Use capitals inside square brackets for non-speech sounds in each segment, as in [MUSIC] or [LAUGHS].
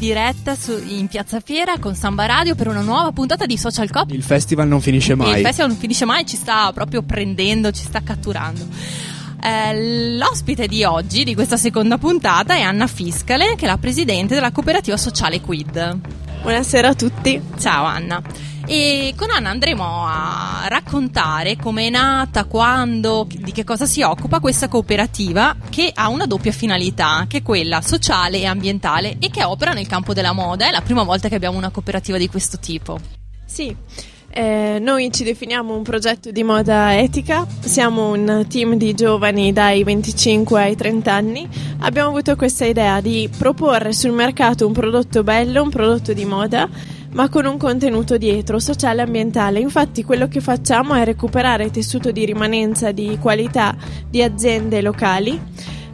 diretta su- in Piazza Fiera con Samba Radio per una nuova puntata di Social Cop. Il festival non finisce E mai. Il festival non finisce mai, ci sta proprio prendendo, ci sta catturando. Eh, l'ospite di oggi, di questa seconda puntata, è Anna Fiscale, che è la presidente della cooperativa sociale Quid. Buonasera a tutti. Ciao Anna. E con Anna andremo a raccontare come è nata, quando, di che cosa si occupa questa cooperativa che ha una doppia finalità, che è quella sociale e ambientale e che opera nel campo della moda. È la prima volta che abbiamo una cooperativa di questo tipo. Sì, eh, noi ci definiamo un progetto di moda etica, siamo un team di giovani dai 25 ai 30 anni. Abbiamo avuto questa idea di proporre sul mercato un prodotto bello, un prodotto di moda, ma con un contenuto dietro, sociale e ambientale. Infatti quello che facciamo è recuperare tessuto di rimanenza di qualità di aziende locali.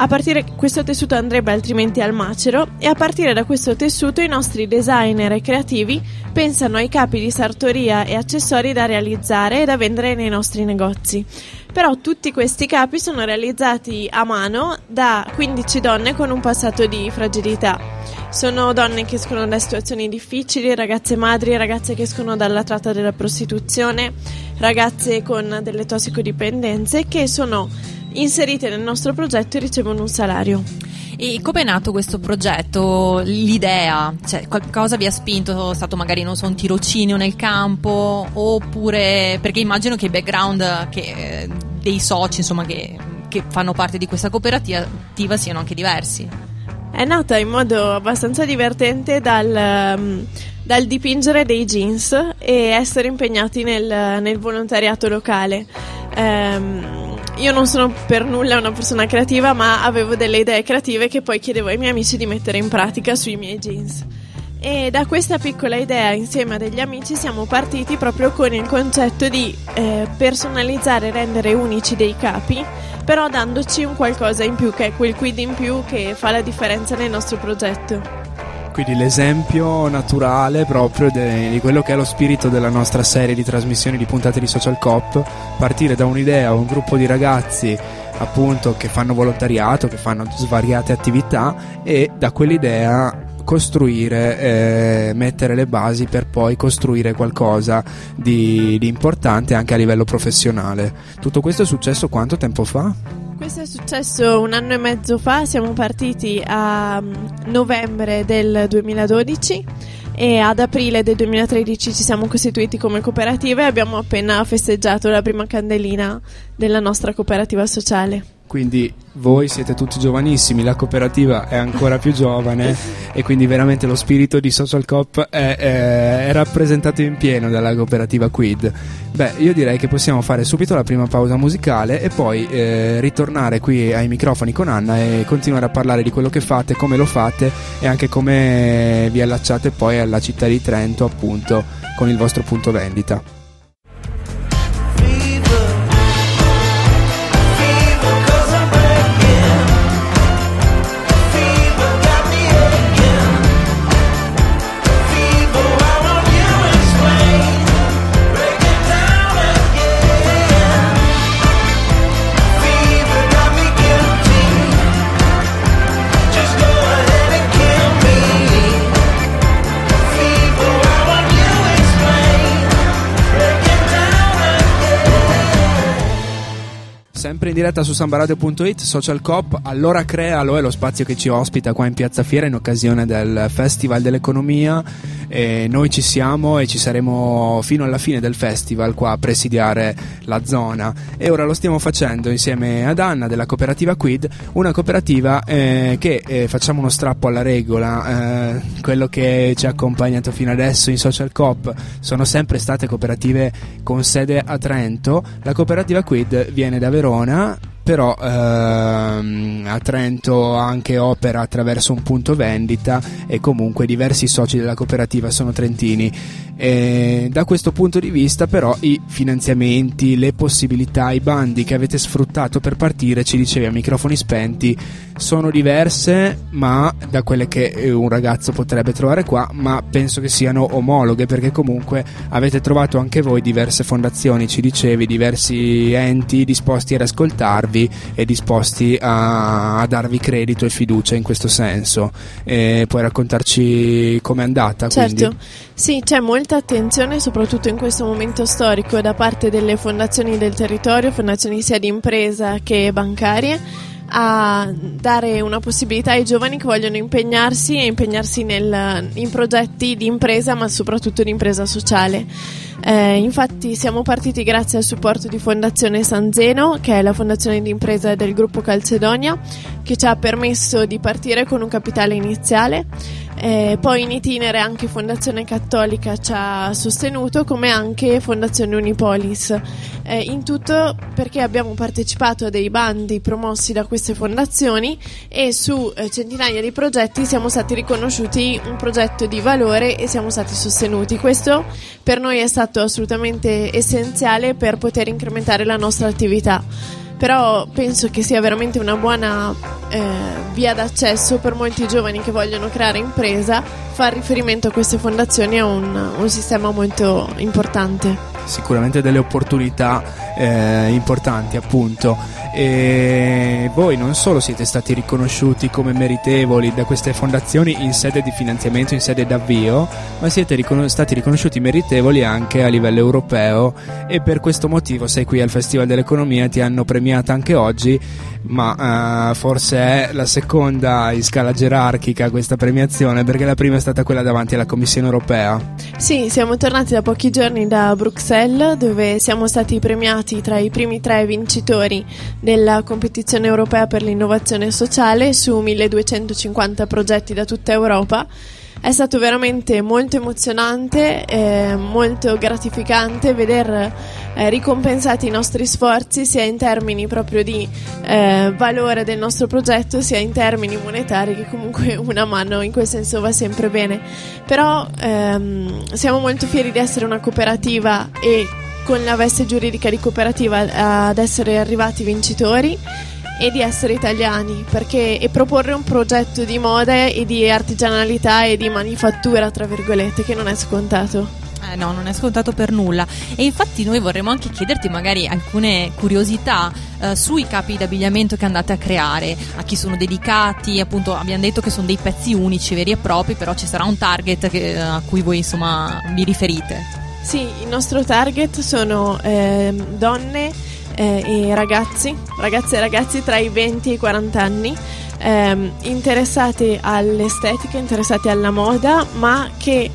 A partire questo tessuto andrebbe altrimenti al macero e a partire da questo tessuto i nostri designer e creativi pensano ai capi di sartoria e accessori da realizzare e da vendere nei nostri negozi. Però tutti questi capi sono realizzati a mano da 15 donne con un passato di fragilità. Sono donne che escono da situazioni difficili, ragazze madri, ragazze che escono dalla tratta della prostituzione, ragazze con delle tossicodipendenze che sono inserite nel nostro progetto e ricevono un salario. E come è nato questo progetto? L'idea? Cioè, qualcosa vi ha spinto? È stato magari, non so, un tirocinio nel campo? Oppure, perché immagino che i background che, eh, dei soci, insomma, che, che fanno parte di questa cooperativa siano anche diversi. È nata in modo abbastanza divertente dal, um, dal dipingere dei jeans e essere impegnati nel, nel volontariato locale. Um, io non sono per nulla una persona creativa, ma avevo delle idee creative che poi chiedevo ai miei amici di mettere in pratica sui miei jeans. E da questa piccola idea, insieme a degli amici, siamo partiti proprio con il concetto di eh, personalizzare e rendere unici dei capi, però dandoci un qualcosa in più, che è quel quid in più che fa la differenza nel nostro progetto. Quindi l'esempio naturale proprio de- di quello che è lo spirito della nostra serie di trasmissioni di puntate di Social Cop, partire da un'idea, un gruppo di ragazzi appunto che fanno volontariato, che fanno svariate attività e da quell'idea costruire, eh, mettere le basi per poi costruire qualcosa di, di importante anche a livello professionale. Tutto questo è successo quanto tempo fa? Questo è successo un anno e mezzo fa, siamo partiti a novembre del 2012 e ad aprile del 2013 ci siamo costituiti come cooperativa e abbiamo appena festeggiato la prima candelina della nostra cooperativa sociale. Quindi voi siete tutti giovanissimi, la cooperativa è ancora più giovane e quindi veramente lo spirito di Social Cop è, è, è, rappresentato in pieno dalla cooperativa Quid. Beh, io direi che possiamo fare subito la prima pausa musicale e poi eh, ritornare qui ai microfoni con Anna e continuare a parlare di quello che fate, come lo fate e anche come vi allacciate poi alla città di Trento appunto con il vostro punto vendita. Sempre in diretta su sambaradio.it, Social Cop, allora Crealo è lo spazio che ci ospita qua in Piazza Fiera in occasione del Festival dell'Economia. E noi ci siamo e ci saremo fino alla fine del festival qua a presidiare la zona. E ora lo stiamo facendo insieme ad Anna della cooperativa Quid, una cooperativa eh, che eh, facciamo uno strappo alla regola. Eh, quello che ci ha accompagnato fino adesso in Social Cop sono sempre state cooperative con sede a Trento. La cooperativa Quid viene da Verona però ehm, a Trento anche opera attraverso un punto vendita e comunque diversi soci della cooperativa sono trentini. E da questo punto di vista però i finanziamenti, le possibilità, i bandi che avete sfruttato per partire, ci dicevi a microfoni spenti, sono diverse ma da quelle che eh, un ragazzo potrebbe trovare qua, ma penso che siano omologhe perché comunque avete trovato anche voi diverse fondazioni, ci dicevi, diversi enti disposti ad ascoltarvi e disposti a, a darvi credito e fiducia in questo senso. E puoi raccontarci com'è andata? Certo, Quindi? sì, c'è molta attenzione, soprattutto in questo momento storico, da parte delle fondazioni del territorio, fondazioni sia di impresa che bancarie, a dare una possibilità ai giovani che vogliono impegnarsi e impegnarsi nel- in progetti di impresa, ma soprattutto di impresa sociale. Eh, infatti siamo partiti grazie al supporto di Fondazione San Zeno, che è la fondazione di impresa del gruppo Calcedonia, che ci ha permesso di partire con un capitale iniziale. Eh, poi in itinere anche Fondazione Cattolica ci ha sostenuto, come anche Fondazione Unipolis. Eh, in tutto perché abbiamo partecipato a dei bandi promossi da queste fondazioni e su eh, centinaia di progetti siamo stati riconosciuti un progetto di valore e siamo stati sostenuti. Questo per noi è stato assolutamente essenziale per poter incrementare la nostra attività. Però penso che sia veramente una buona eh, via d'accesso per molti giovani che vogliono creare impresa far riferimento a queste fondazioni è un, un sistema molto importante. Sicuramente delle opportunità eh, importanti, appunto. E voi non solo siete stati riconosciuti come meritevoli da queste fondazioni in sede di finanziamento, in sede d'avvio, ma siete ricon- stati riconosciuti meritevoli anche a livello europeo e per questo motivo sei qui al Festival dell'Economia, ti hanno premiata anche oggi, ma eh, forse è la seconda in scala gerarchica questa premiazione perché la prima è stata quella davanti alla Commissione europea. Sì, siamo tornati da pochi giorni da Bruxelles dove siamo stati premiati tra i primi tre vincitori della competizione europea per l'innovazione sociale su 1250 progetti da tutta Europa. È stato veramente molto emozionante, eh, molto gratificante veder eh, ricompensati i nostri sforzi sia in termini proprio di eh, valore del nostro progetto sia in termini monetari che comunque [LAUGHS] una mano in quel senso va sempre bene. Però ehm, siamo molto fieri di essere una cooperativa e con la veste giuridica di cooperativa ad essere arrivati vincitori e di essere italiani perché, e proporre un progetto di moda e di artigianalità e di manifattura tra virgolette che non è scontato. Eh no, non è scontato per nulla. E infatti noi vorremmo anche chiederti magari alcune curiosità eh, sui capi d'abbigliamento che andate a creare, a chi sono dedicati, appunto abbiamo detto che sono dei pezzi unici, veri e propri, però ci sarà un target che- a cui voi insomma vi riferite. Sì, il nostro target sono ehm, donne eh, e ragazzi, ragazze e ragazzi tra i 20 e i 40 anni, ehm, interessati all'estetica, interessati alla moda, ma che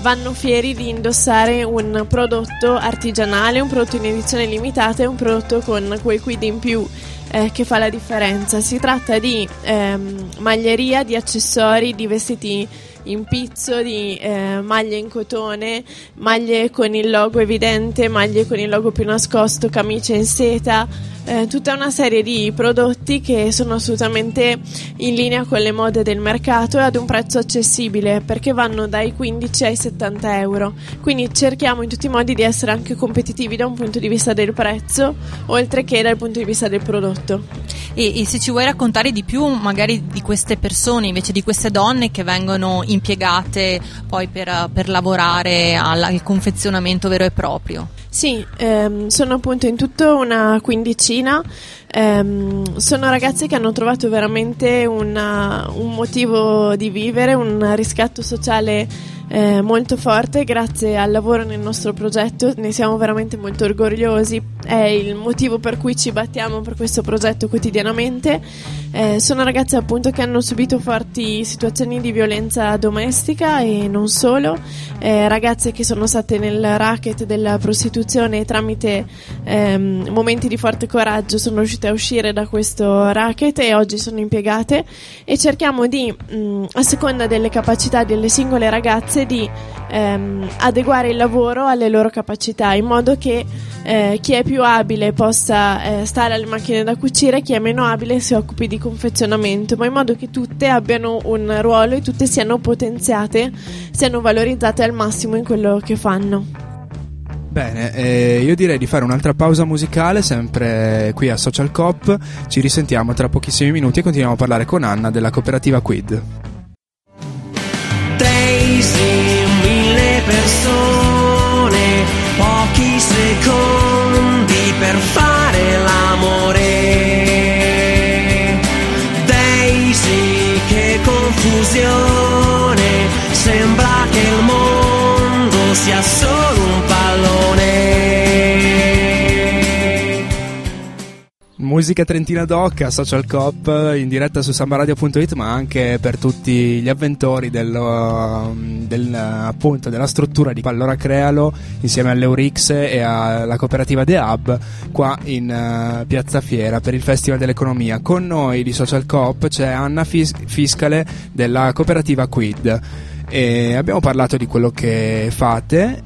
vanno fieri di indossare un prodotto artigianale, un prodotto in edizione limitata e un prodotto con quel quid in più eh, che fa la differenza. Si tratta di ehm, maglieria, di accessori, di vestiti in pizzo, di eh, maglie in cotone, maglie con il logo evidente, maglie con il logo più nascosto, camicie in seta, eh, tutta una serie di prodotti che sono assolutamente in linea con le mode del mercato e ad un prezzo accessibile perché vanno dai 15 ai 70 euro. Quindi cerchiamo in tutti i modi di essere anche competitivi da un punto di vista del prezzo, oltre che dal punto di vista del prodotto. E, e se ci vuoi raccontare di più magari di queste persone, invece di queste donne che vengono impiegate poi per, per lavorare al, al confezionamento vero e proprio. Sì, ehm, sono appunto in tutto una quindicina. Ehm, sono ragazze che hanno trovato veramente una- un motivo di vivere, un riscatto sociale eh, molto forte grazie al lavoro nel nostro progetto. Ne siamo veramente molto orgogliosi. È il motivo per cui ci battiamo per questo progetto quotidianamente. Eh, sono ragazze appunto che hanno subito forti situazioni di violenza domestica e non solo. Eh, ragazze che sono state nel racket della prostituzione e tramite ehm, momenti di forte coraggio sono riuscite a uscire da questo racket e oggi sono impiegate e cerchiamo di, mh, a seconda delle capacità delle singole ragazze, di ehm, adeguare il lavoro alle loro capacità in modo che eh, chi è più abile possa eh, stare alle macchine da cucire, chi è meno abile si occupi di confezionamento, ma in modo che tutte abbiano un ruolo e tutte siano potenziate, siano valorizzate al massimo in quello che fanno. Bene, eh, io direi di fare un'altra pausa musicale sempre qui a Social Coop. Ci risentiamo tra pochissimi minuti e continuiamo a parlare con Anna della cooperativa Quid. Secondi per fare l'amore. Daisy, che confusione, sembra che il mondo sia solo Musica Trentina Doc a Social Coop in diretta su sambaradio.it ma anche per tutti gli avventori del, um, del, appunto, della struttura di Allora Crealo insieme all'Eurix e alla cooperativa The Hub qua in uh, Piazza Fiera per il Festival dell'Economia. Con noi di Social Coop c'è Anna Fis- Fiscale della cooperativa Quid. E abbiamo parlato di quello che fate,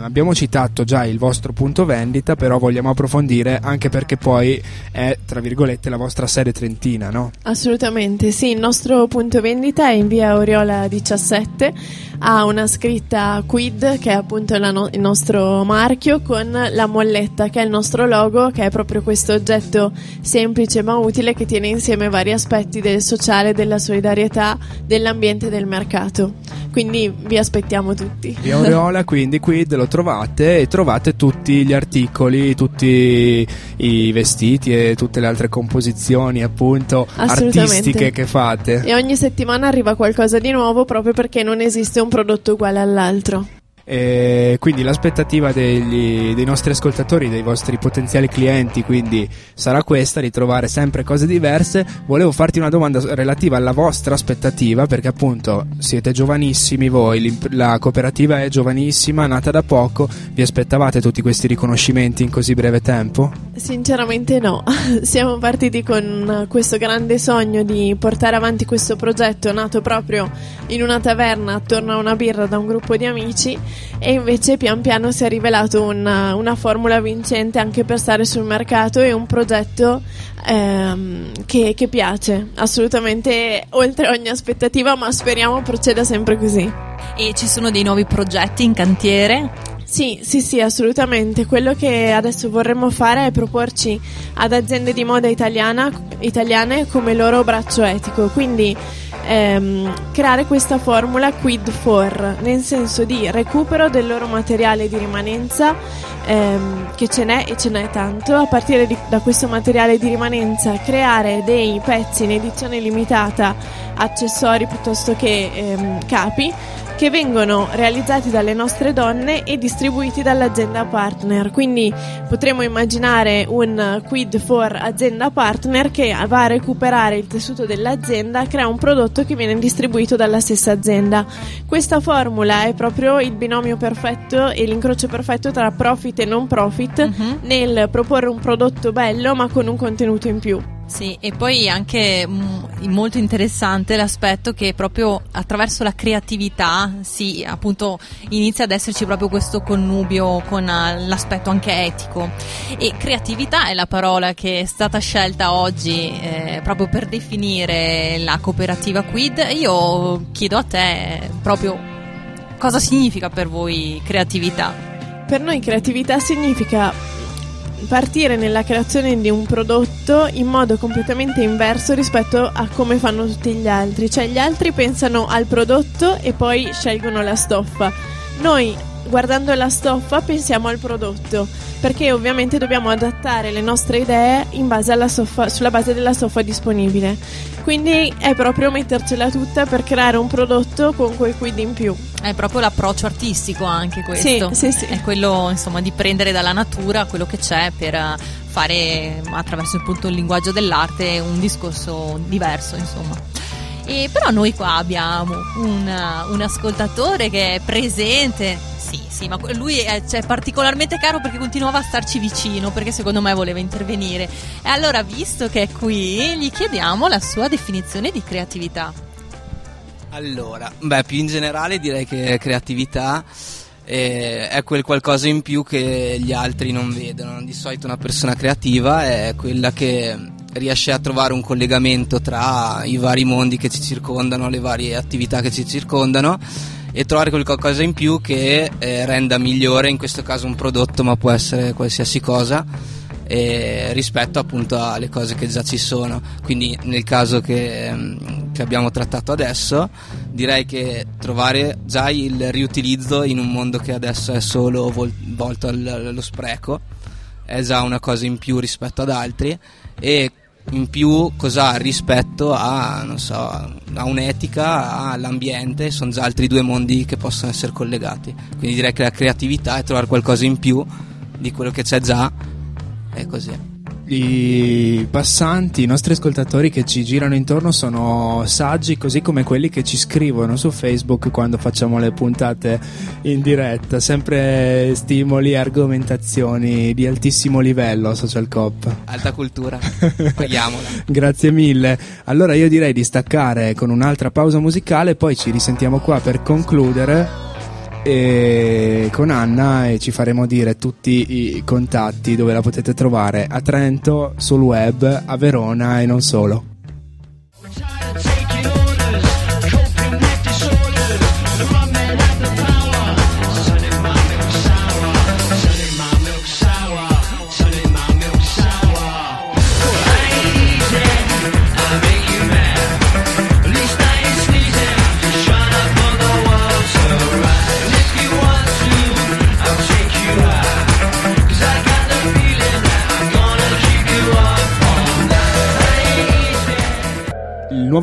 abbiamo citato già il vostro punto vendita, però vogliamo approfondire anche perché poi è, tra virgolette, la vostra sede trentina, no? Assolutamente, sì, il nostro punto vendita è in via Oriola 17, ha una scritta Quid che è appunto no- il nostro marchio con la molletta che è il nostro logo che è proprio questo oggetto semplice ma utile che tiene insieme vari aspetti del sociale, della solidarietà, dell'ambiente e del mercato. Quindi vi aspettiamo tutti. Via Aureola, quindi Quid lo trovate e trovate tutti gli articoli, tutti i vestiti e tutte le altre composizioni appunto artistiche che fate. E ogni settimana arriva qualcosa di nuovo proprio perché non esiste un prodotto uguale all'altro. E quindi l'aspettativa degli- dei nostri ascoltatori, dei vostri potenziali clienti, quindi sarà questa di trovare sempre cose diverse. Volevo farti una domanda relativa alla vostra aspettativa, perché appunto siete giovanissimi voi, la cooperativa è giovanissima, nata da poco. Vi aspettavate tutti questi riconoscimenti in così breve tempo? Sinceramente no, [LAUGHS] siamo partiti con questo grande sogno di portare avanti questo progetto nato proprio in una taverna attorno a una birra da un gruppo di amici e invece pian piano si è rivelato una, una formula vincente anche per stare sul mercato e un progetto ehm, che, che piace assolutamente oltre ogni aspettativa ma speriamo proceda sempre così. E ci sono dei nuovi progetti in cantiere? Sì, sì, sì, assolutamente. Quello che adesso vorremmo fare è proporci ad aziende di moda italiana, italiane come loro braccio etico, quindi ehm, creare questa formula quid for, nel senso di recupero del loro materiale di rimanenza, ehm, che ce n'è e ce n'è tanto, a partire di- da questo materiale di rimanenza creare dei pezzi in edizione limitata, accessori piuttosto che ehm, capi che vengono realizzati dalle nostre donne e distribuiti dall'azienda partner. Quindi potremmo immaginare un quid for azienda partner che va a recuperare il tessuto dell'azienda, crea un prodotto che viene distribuito dalla stessa azienda. Questa formula è proprio il binomio perfetto e l'incrocio perfetto tra profit e non profit Mhm. nel proporre un prodotto bello ma con un contenuto in più. Sì, e poi anche mm, molto interessante l'aspetto che proprio attraverso la creatività si appunto inizia ad esserci proprio questo connubio con eh, l'aspetto anche etico. E creatività è la parola che è stata scelta oggi eh, proprio per definire la cooperativa Quid. Io chiedo a te proprio cosa significa per voi creatività? Per noi creatività significa partire nella creazione di un prodotto in modo completamente inverso rispetto a come fanno tutti gli altri. Cioè gli altri pensano al prodotto e poi scelgono la stoffa. Noi guardando la stoffa pensiamo al prodotto perché ovviamente dobbiamo adattare le nostre idee in base alla stoffa, sulla base della stoffa disponibile. Quindi è proprio mettercela tutta per creare un prodotto con quel quid in più. È proprio l'approccio artistico anche questo. Sì, sì, sì. È quello insomma di prendere dalla natura quello che c'è per eh, fare attraverso appunto il linguaggio dell'arte un discorso diverso insomma. E però noi qua abbiamo un, un ascoltatore che è presente. Sì, sì, ma lui è cioè, particolarmente caro perché continuava a starci vicino, perché secondo me voleva intervenire. E allora, visto che è qui, gli chiediamo la sua definizione di creatività. Allora, beh, più in generale direi che creatività eh, è quel qualcosa in più che gli altri non vedono. Di solito una persona creativa è quella che riesce a trovare un collegamento tra i vari mondi che ci circondano, le varie attività che ci circondano e trovare qualcosa in più che eh, renda migliore in questo caso un prodotto ma può essere qualsiasi cosa eh, rispetto appunto alle cose che già ci sono. Quindi nel caso che, ehm, che abbiamo trattato adesso direi che trovare già il riutilizzo in un mondo che adesso è solo vol- volto al- allo spreco è già una cosa in più rispetto ad altri e in più cosa rispetto a, so, a un'etica, all'ambiente, sono già altri due mondi che possono essere collegati. Quindi direi che la creatività è trovare qualcosa in più di quello che c'è già, è così. I passanti, i nostri ascoltatori che ci girano intorno sono saggi così come quelli che ci scrivono su Facebook quando facciamo le puntate in diretta, sempre stimoli e argomentazioni di altissimo livello Social Cop. Alta cultura, [LAUGHS] paghiamola. Grazie mille. Allora io direi di staccare con un'altra pausa musicale, poi ci risentiamo qua per concludere e con Anna e ci faremo dire tutti i contatti dove la potete trovare a Trento, sul web, a Verona e non solo.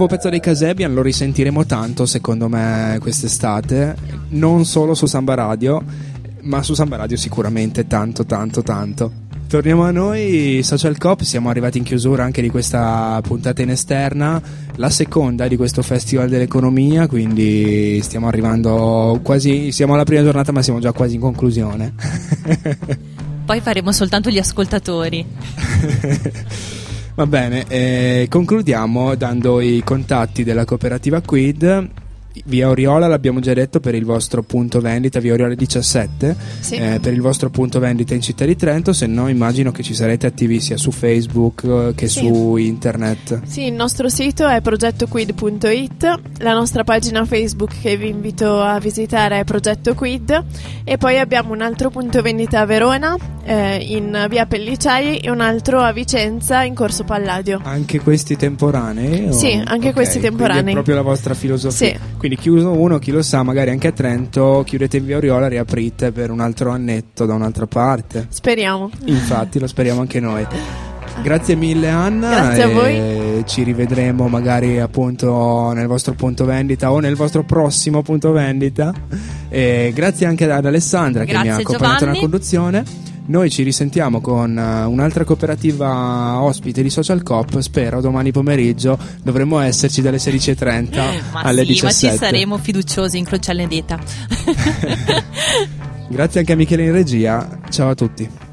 Pezzo dei Casebian lo risentiremo tanto secondo me quest'estate, non solo su Samba Radio, ma su Samba Radio sicuramente tanto tanto tanto. Torniamo a noi, Social Cop, siamo arrivati in chiusura anche di questa puntata in esterna, la seconda di questo Festival dell'Economia, quindi stiamo arrivando quasi, siamo alla prima giornata ma siamo già quasi in conclusione. [LAUGHS] Poi faremo soltanto gli ascoltatori. [LAUGHS] Va bene, eh, concludiamo dando i contatti della cooperativa Quid. Via Oriola l'abbiamo già detto per il vostro punto vendita, via Oriola 17, Sì. eh, per il vostro punto vendita in città di Trento, se no immagino che ci sarete attivi sia su Facebook eh, che Sì. su internet. Sì, il nostro sito è progettoquid.it, la nostra pagina Facebook che vi invito a visitare è Progetto Quid e poi abbiamo un altro punto vendita a Verona eh, in via Pellicciai e un altro a Vicenza in Corso Palladio. Anche questi temporanei? o- Sì, anche Ok, questi quindi temporanei. È proprio la vostra filosofia. Sì. Quindi chiuso uno, chi lo sa, magari anche a Trento, chiudete in via Oriola, riaprite per un altro annetto da un'altra parte. Speriamo. Infatti, lo speriamo anche noi. Grazie mille Anna. Grazie a voi. e Ci rivedremo magari appunto nel vostro punto vendita o nel vostro prossimo punto vendita. E grazie anche ad Alessandra che mi ha Grazie, accompagnato nella Giovanni. conduzione. Noi ci risentiamo con eh, un'altra cooperativa ospite di Social Coop, spero domani pomeriggio dovremmo esserci dalle 16.30 Ma alle sì, 17. ma ci saremo fiduciosi, incrociare le dita. [LAUGHS] Grazie anche a Michele in regia, ciao a tutti.